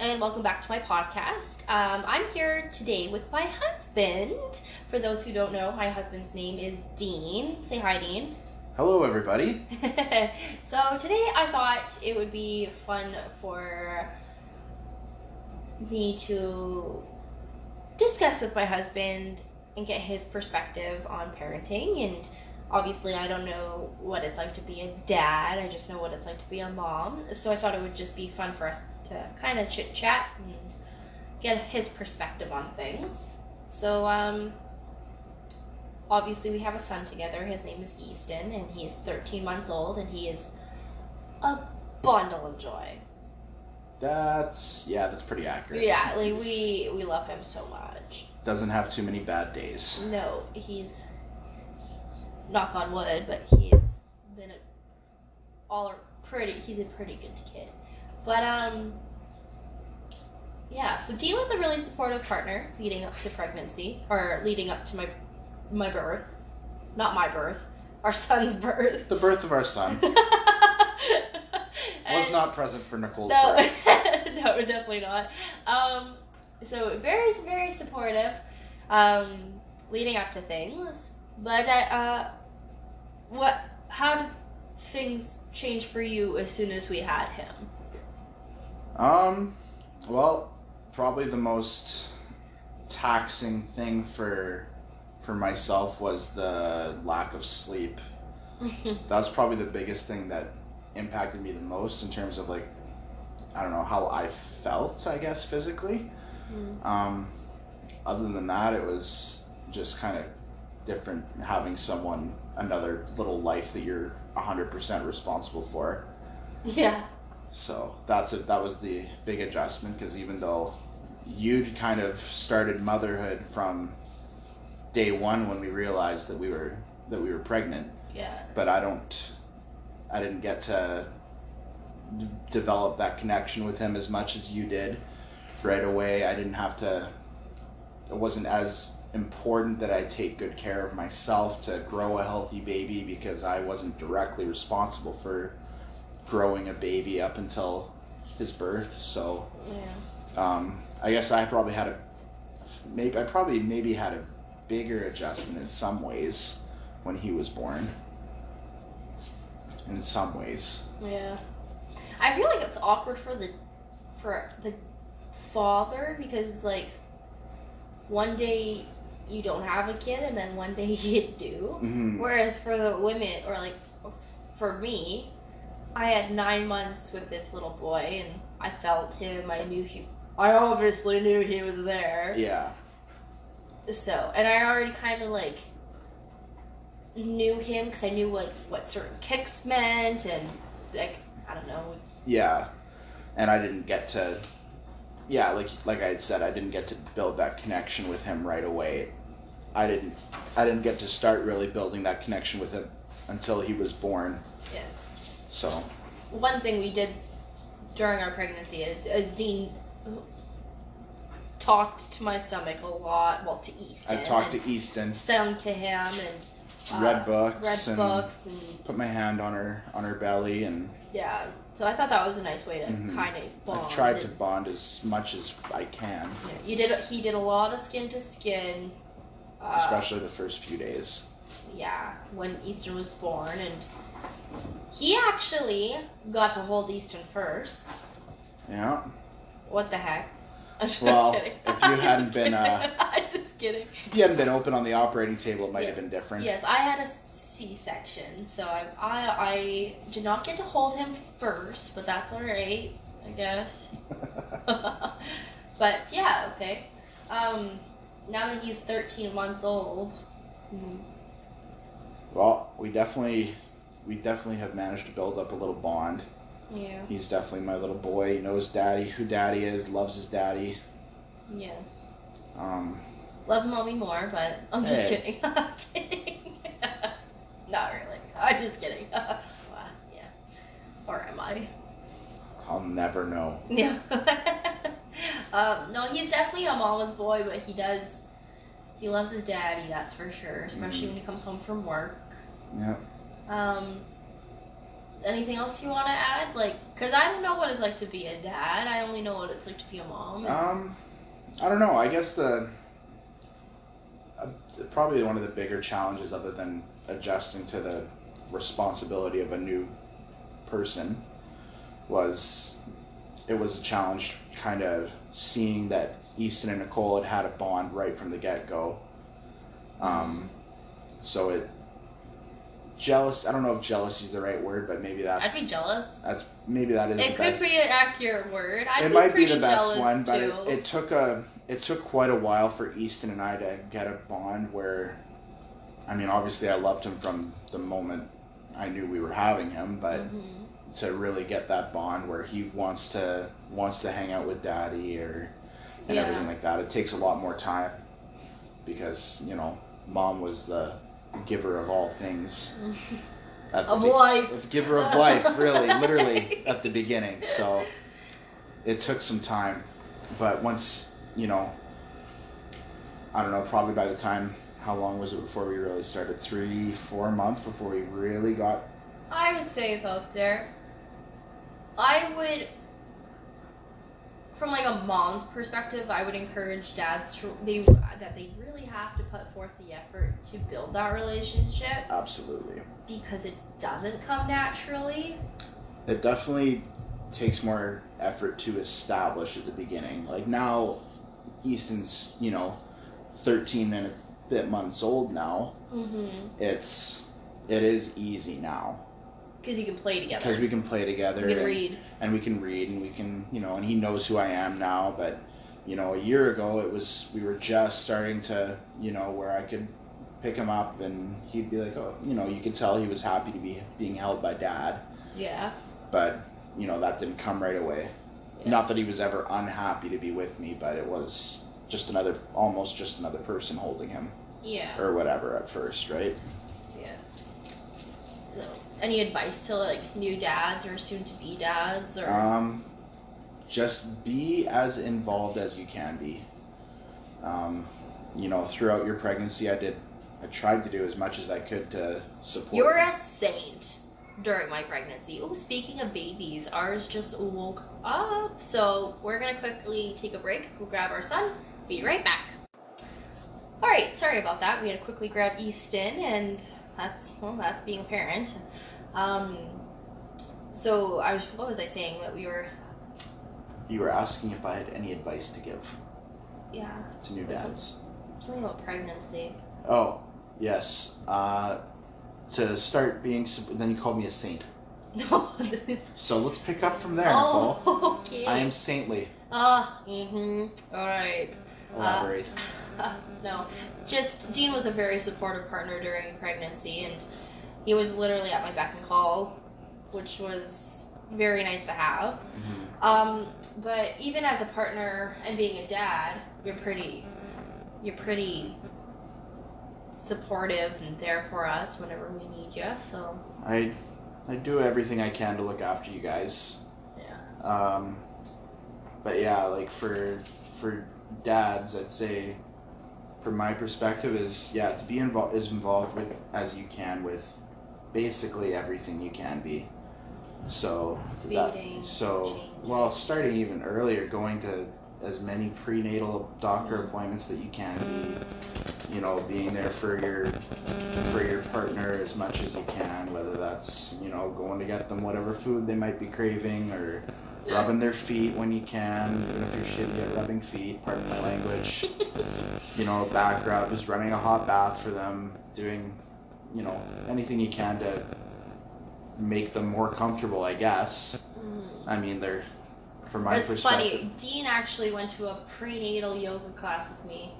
and welcome back to my podcast. Um, I'm here today with my husband. For those who don't know, my husband's name is Dean. Say hi, Dean. Hello, everybody. so today I thought it would be fun for me to discuss with my husband and get his perspective on parenting and obviously I don't know what it's like to be a dad. I just know what it's like to be a mom. So I thought it would just be fun for us to kind of chit chat and get his perspective on things. So um obviously we have a son together. His name is Easton and he is 13 months old and he is a bundle of joy. That's yeah, that's pretty accurate. Yeah, like He's- we we love him so much. doesn't have too many bad days. No, he's knock on wood, but he's been a, all pretty. He's a pretty good kid, but um, yeah. So Dean was a really supportive partner leading up to pregnancy, or leading up to my my birth, not my birth, our son's birth. The birth of our son was not present for Nicole's no, birth. no, definitely not. Um, so very, very supportive, um, leading up to things. But I, uh, what? How did things change for you as soon as we had him? Um, well, probably the most taxing thing for for myself was the lack of sleep. That's probably the biggest thing that impacted me the most in terms of like I don't know how I felt, I guess physically. Mm. Um, other than that, it was just kind of different having someone, another little life that you're 100% responsible for. yeah. So that's it. That was the big adjustment because even though you'd kind of started motherhood from day one when we realized that we were that we were pregnant, Yeah. but I don't, I didn't get to d- develop that connection with him as much as you did right away. I didn't have to, it wasn't as important that I take good care of myself to grow a healthy baby because I wasn't directly responsible for growing a baby up until his birth. So, Yeah. um, I guess I probably had a, maybe, I probably maybe had a bigger adjustment in some ways when he was born. In some ways. Yeah. I feel like it's awkward for the for the father because it's like one day you don't have a kid and then one day you do. hmm Whereas for the women, or like for me, I had nine months with this little boy, and I felt him. I knew he. I obviously knew he was there. Yeah. So, and I already kind of like knew him because I knew what what certain kicks meant, and like I don't know. Yeah. And I didn't get to yeah, like like I had said, I didn't get to build that connection with him right away. I didn't I didn't get to start really building that connection with him until he was born. Yeah. So One thing we did during our pregnancy is is Dean talked to my stomach a lot. Well, to Easton. I talked to Easton, sung to him and uh, read books read and books and put my hand on her on her belly and yeah. So I thought that was a nice way to Mhm. kind of bond. I've tried to bond as much as I can, Yeah, you did. He did a lot of skin to skin. Uh, especially the first few days. yeah, when Easton was born, and he actually got to hold Easton first. Yeah. What the heck? I'm just Well, kidding. if you hadn't been, uh, I'm just kidding. If you hadn't been open on the operating table, it might have been different. Yes, I had a C-section, so I, I I did not get to hold him first, but that's all right, I guess. but yeah, okay. Um, now that he's 13 months old, mm, Well, we definitely, we definitely have managed to build up a little bond. yeah, He's definitely my little boy. He knows daddy, who daddy is, loves his daddy. yes. Um, Loves mommy more, but I'm just Hey. kidding. I'm kidding. not really. I'm just kidding. well, yeah. Or am I? I'll never know. Yeah. um, no, he's definitely a mama's boy, but he does. He loves his daddy, that's for sure. Especially Mhm. when he comes home from work. Yeah. Um, anything else you want to add? Like, because I don't know what it's like to be a dad. I only know what it's like to be a mom. Um, I don't know. I guess the uh, probably one of the bigger challenges, other than adjusting to the responsibility of a new person, was it was a challenge, kind of seeing that Easton and Nicole had had a bond right from the get go. Um, so it jealous. I don't know if jealousy is the right word, but maybe that's I'd be jealous. that's maybe that is the It best could be an accurate word. I'd it be might be the best one, but it, it took a it took quite a while for Easton and I to get a bond where, I mean, obviously I loved him from the moment I knew we were having him, but Mhm. to really get that bond where he wants to wants to hang out with Daddy or and Yeah. everything like that, it takes a lot more time because you know Mom was the giver of all things. Of be- life. giver of life, really, literally at the beginning. So it took some time, but once you know, I don't know, probably by the time, how long was it before we really started? Three, four months before we really got. I would say about there. I would, from like a mom's perspective, I would encourage dads to they that they really have to put forth the effort to build that relationship Absolutely, because it doesn't come naturally. it definitely takes more effort to establish at the beginning. Like now, Easton's you know, thirteen and a bit months old now. Mm-hmm. It's it is easy now Because you can play together. because we can play together. You can and- read. and we can read and we can you know and he knows who i am now but you know a year ago it was we were just starting to you know where i could pick him up and he'd be like oh you know you could tell he was happy to be being held by dad Yeah. but you know that didn't come right away Yeah. not that he was ever unhappy to be with me but it was just another almost just another person holding him Yeah. or whatever at first right any advice to like new dads or soon to be dads or Um, just be as involved as you can be. Um, you know, throughout your pregnancy, I did. I tried to do as much as I could to support. You're a saint during my pregnancy. Oh, speaking of babies, ours just woke up. So we're gonna quickly take a break, go grab our son, be right back. Alright, sorry about that. We had to quickly grab Easton and that's well, that's being a parent. Um so I was what was I saying that we were You were asking if I had any advice to give yeah, to new dads. something about pregnancy. Oh, yes. Uh, to start being. Then you called me a saint. No. So let's pick up from there, Nicole. oh, okay. I am saintly. Ah, mm-hmm. Alright. Elaborate. Uh, no, just Dean was a very supportive partner during pregnancy, and he was literally at my beck and call, which was very nice to have. Mhm. Um, but even as a partner and being a dad, you're pretty, you're pretty supportive and there for us whenever we need you. So I, I do everything I can to look after you guys. yeah, Um, but yeah, like for for dads, I'd say, from my perspective, is yeah to be involved as involved with as you can with basically everything you can be. So that- so well, starting even earlier, going to as many prenatal doctor Mhm. appointments that you can be. You know, being there for your for your partner as much as you can, whether that's you know going to get them whatever food they might be craving or Yeah. rubbing their feet when you can, even if you're shitty at rubbing feet, pardon my language. you know, back rub, just running a hot bath for them, doing, you know, anything you can to make them more comfortable, I guess. Mm. I mean, they're, from my It's perspective. funny. Dean actually went to a prenatal yoga class with me.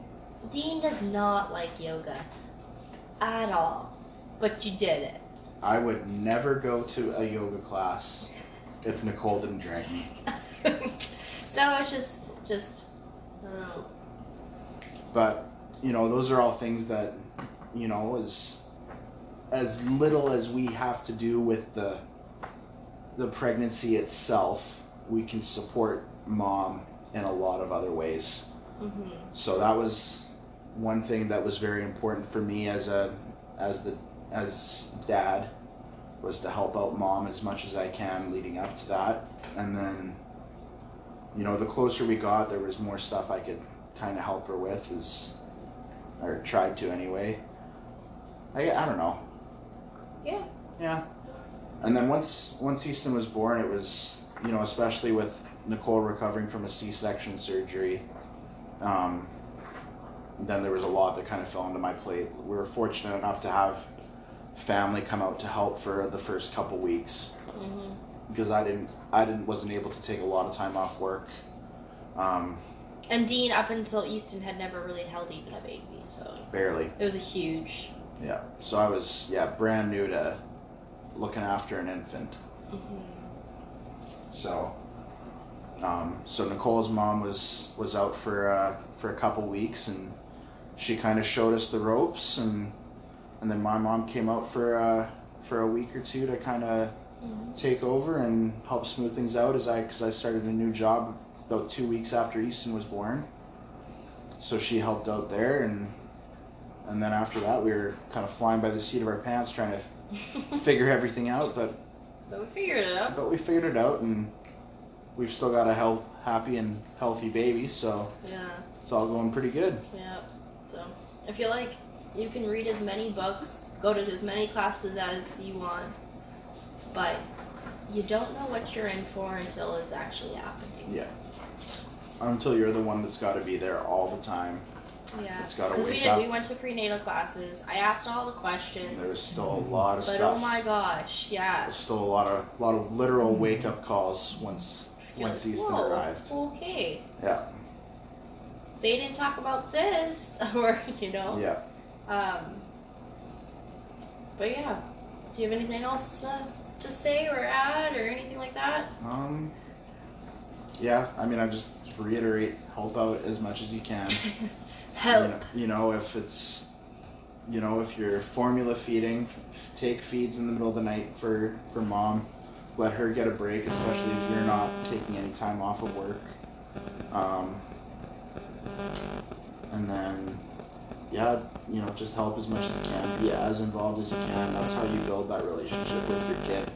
Dean does not like yoga at all, but you did it. I would never go to a yoga class if Nicole didn't drag me. so it's just, just, I don't know. But you know, those are all things that you know, as as little as we have to do with the the pregnancy itself, we can support mom in a lot of other ways. hmm So that was one thing that was very important for me as a as the as dad was to help out mom as much as I can leading up to that, and then, you know, the closer we got, there was more stuff I could kind of help her with, is, or tried to anyway. I I don't know. Yeah. Yeah. And then once once Easton was born, it was you know especially with Nicole recovering from a C-section surgery. Um, then there was a lot that kind of fell into my plate. We were fortunate enough to have family come out to help for the first couple weeks hmm because I didn't I didn't wasn't able to take a lot of time off work. Um, And Dean, up until Easton, had never really held even a baby, so barely. it was a huge. Yeah. So I was yeah brand new to looking after an infant. hmm So, um, so Nicole's mom was was out for uh, for a couple weeks, and she kind of showed us the ropes, and and then my mom came out for uh, for a week or two to kind of Mhm. take over and help smooth things out as I because I started a new job about two weeks after Easton was born. So she helped out there, and and then after that we were kind of flying by the seat of our pants trying to figure everything out, but but we figured it out. but we figured it out, and we've still got a health, happy and healthy baby, so Yeah. it's all going pretty good. Yeah. So I feel like you can read as many books, go to as many classes as you want, but you don't know what you're in for until it's actually happening. Yeah. Until you're the one that's got to be there all the time. Yeah. It's got to Because we wake did. up. We went to prenatal classes. I asked all the questions. There's still a lot of stuff. but stuff. oh my gosh, yeah. There's still a lot of lot of literal wake up calls once You're once like, Easton "Whoa, arrived. Okay. Yeah. They didn't talk about this, or you know. Yeah. Um. But yeah, do you have anything else to to say or add or anything like that? Um. Yeah. I mean, I just reiterate, help out as much as you can. Help. You know, you know, if it's, you know, if you're formula feeding, f- take feeds in the middle of the night for for mom. Let her get a break, especially if you're not taking any time off of work. Um, and then, yeah, you know, just help as much as you can. Be as involved as you can. That's how you build that relationship with your kid.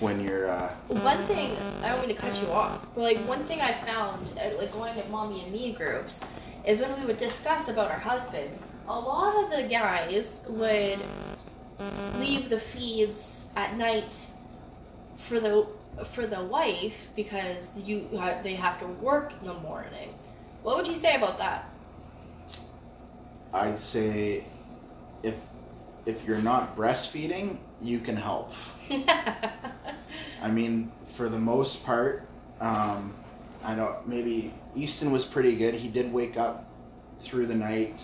When you're, uh, One thing I don't mean to cut you off, but like one thing I found, at, like going to mommy and me groups, is when we would discuss about our husbands. A lot of the guys would leave the feeds at night for the for the wife because you uh, they have to work in the morning. What would you say about that? I'd say, if if you're not breastfeeding, you can help. I mean, for the most part, um, I don't know maybe Easton was pretty good. He did wake up through the night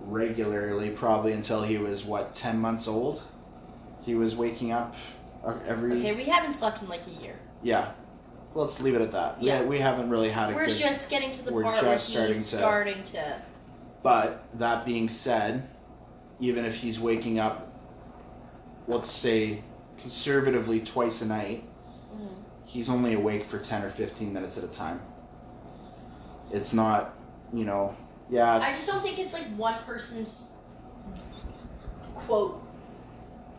regularly, probably until he was what ten months old. He was waking up uh, every okay, we haven't slept in like a year. yeah. Let's leave it at that. Yeah. We, we haven't really had a We're good. just getting to the part where he's starting to- starting to. But that being said, even if he's waking up, let's say conservatively twice a night. He's only awake for 10 or 15 minutes at a time. It's not, you know, yeah, I just don't think it's like one person's quote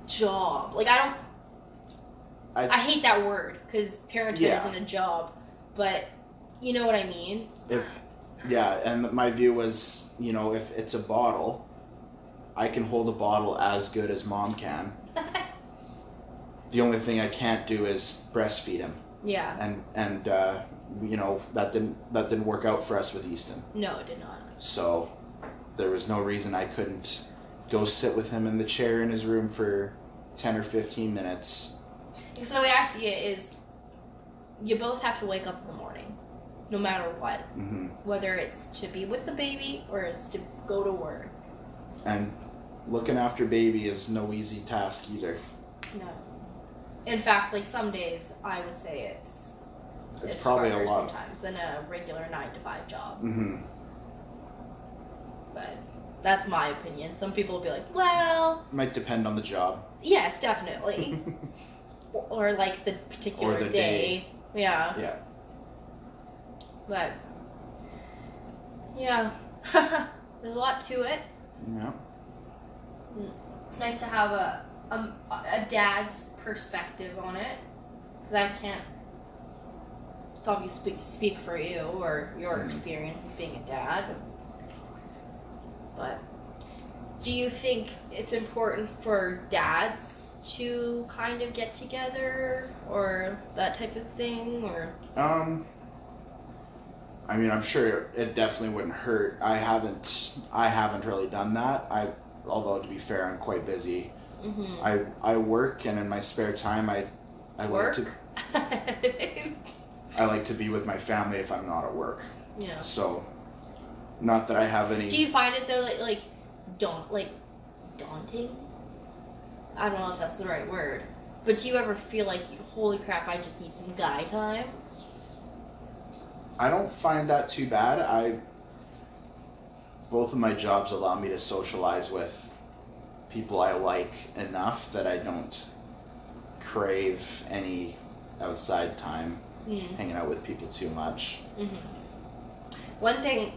job. Like I don't. I- I, hate that word because parenthood Yeah. isn't a job, but you know what I mean. if, yeah, and my view was, you know, if it's a bottle, I can hold a bottle as good as mom can. The only thing I can't do is breastfeed him. yeah. And, and, uh, you know, that didn't, that didn't work out for us with Easton. No, it did not. So there was no reason I couldn't go sit with him in the chair in his room for 10 or 15 minutes. Because the way I see it is, you both have to wake up in the morning, no matter what. hmm Whether it's to be with the baby or it's to go to work. And looking after baby is no easy task either. No. In fact, like some days, I would say it's It's, probably a lot. sometimes than a regular nine to five job. Mm-hmm. But that's my opinion. Some people will be like, well, Might depend on the job. yes, definitely. or, or like the particular the day. Yeah. yeah. But yeah. There's a lot to it. Yeah. It's nice to have a um, a dad's perspective on it because I can't obviously speak, speak for you or your Mhm. experience being a dad. But do you think it's important for dads to kind of get together or that type of thing or Um, I mean, I'm sure it definitely wouldn't hurt. I haven't, I haven't really done that. I, although to be fair, I'm quite busy. Mm-hmm. I, I work, and in my spare time, I, I Work? like to, I like to be with my family if I'm not at work. yeah. So, not that I have any. Do you find it though, like like daunt like daunting? I don't know if that's the right word, but do you ever feel like, holy crap, I just need some guy time? I don't find that too bad. I both of my jobs allow me to socialize with people I like enough that I don't crave any outside time Mm. hanging out with people too much. hmm One thing,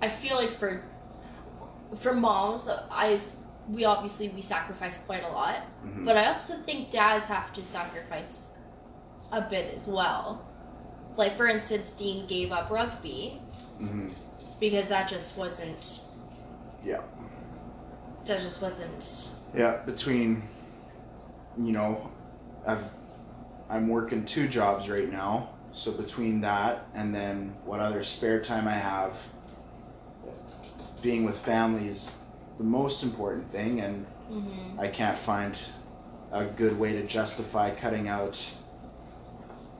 I feel like for for moms, I've we obviously we sacrifice quite a lot, Mhm. but I also think dads have to sacrifice a bit as well. Like for instance, Dean gave up rugby Mhm. because that just wasn't. Yeah. That just wasn't. Yeah, between you know, I've I'm working two jobs right now, so between that and then what other spare time I have, being with family is the most important thing, and hmm I can't find a good way to justify cutting out,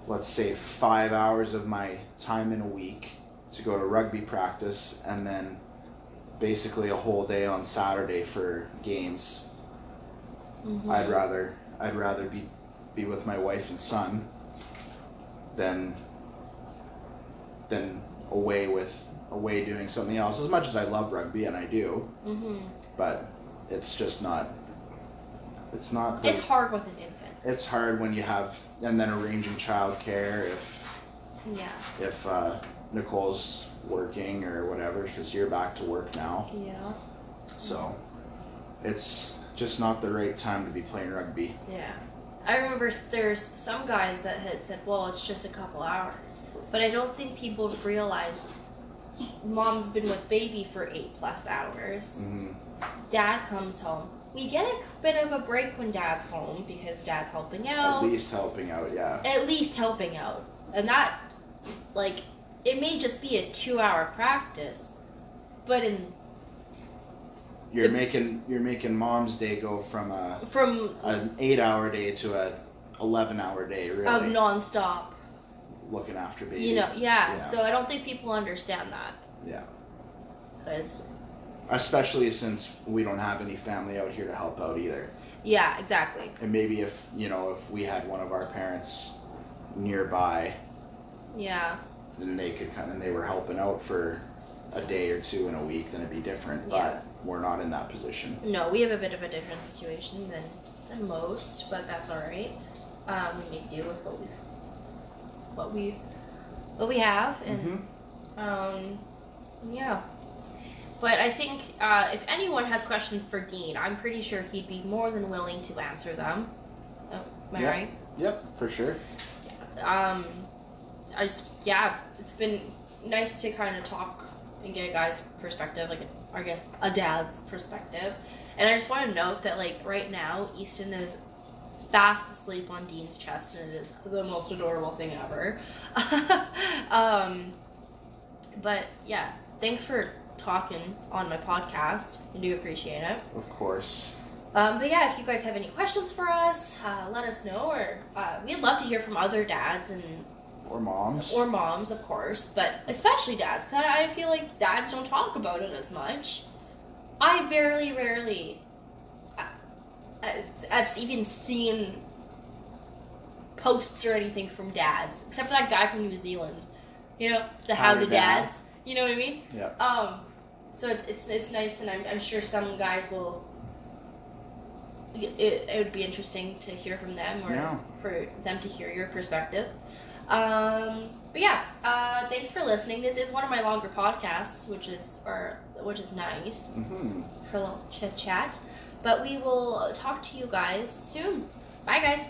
let's say, five hours of my time in a week to go to rugby practice and then basically a whole day on Saturday for games. hmm I'd rather I'd rather be be with my wife and son than than away with away doing something else. As much as I love rugby and I do, hmm but it's just not it's not the, It's hard with an infant. it's hard when you have and then arranging childcare if Yeah. if uh, Nicole's working or whatever because you're back to work now. Yeah. So it's just not the right time to be playing rugby. Yeah. I remember there's some guys that had said, well, it's just a couple hours. But I don't think people have realized mom's been with baby for eight plus hours. hmm Dad comes home. We get a bit of a break when dad's home because dad's helping out. At least helping out, yeah. At least helping out. And that, like, it may just be a two hour practice. But in You're The- making you're making mom's day go from a from an eight hour day to a eleven hour day, really. of nonstop, looking after baby. you know, yeah. Yeah. So I don't think people understand that. Yeah. Because Especially since we don't have any family out here to help out either. Yeah, exactly. And maybe if you know, if we had one of our parents nearby Yeah, then they could come and they were helping out for a day or two in a week, then it'd be different. Yeah. But we're not in that position. no, we have a bit of a different situation than than most, but that's all right. Um, we make do with what we what we what we have, and Mhm. um, yeah. But I think uh, if anyone has questions for Dean, I'm pretty sure he'd be more than willing to answer them. Oh, am I Yeah. right? Yep, for sure. um, I just yeah, it's been nice to kind of talk and get a guy's perspective, like I guess a dad's perspective. And I just want to note that like right now, Easton is fast asleep on Dean's chest, and it is the most adorable thing ever. um, but yeah, thanks for talking on my podcast. I do appreciate it. Of course. Um, but yeah, if you guys have any questions for us, uh, let us know. Or uh, we'd love to hear from other dads and Or moms. or moms, of course, but especially dads. Cause I feel like dads don't talk about it as much. I very rarely, I, I- I've even seen posts or anything from dads, except for that guy from New Zealand. You know, the how to dads. You know what I mean? Yeah. Um, so it's it's, it's nice, and I'm, I'm sure some guys will. It, it would be interesting to hear from them, or Yeah. for them to hear your perspective. Um, but yeah, uh, thanks for listening. This is one of my longer podcasts, which is or which is nice hmm for a little chit chat. But we will talk to you guys soon. Bye, guys.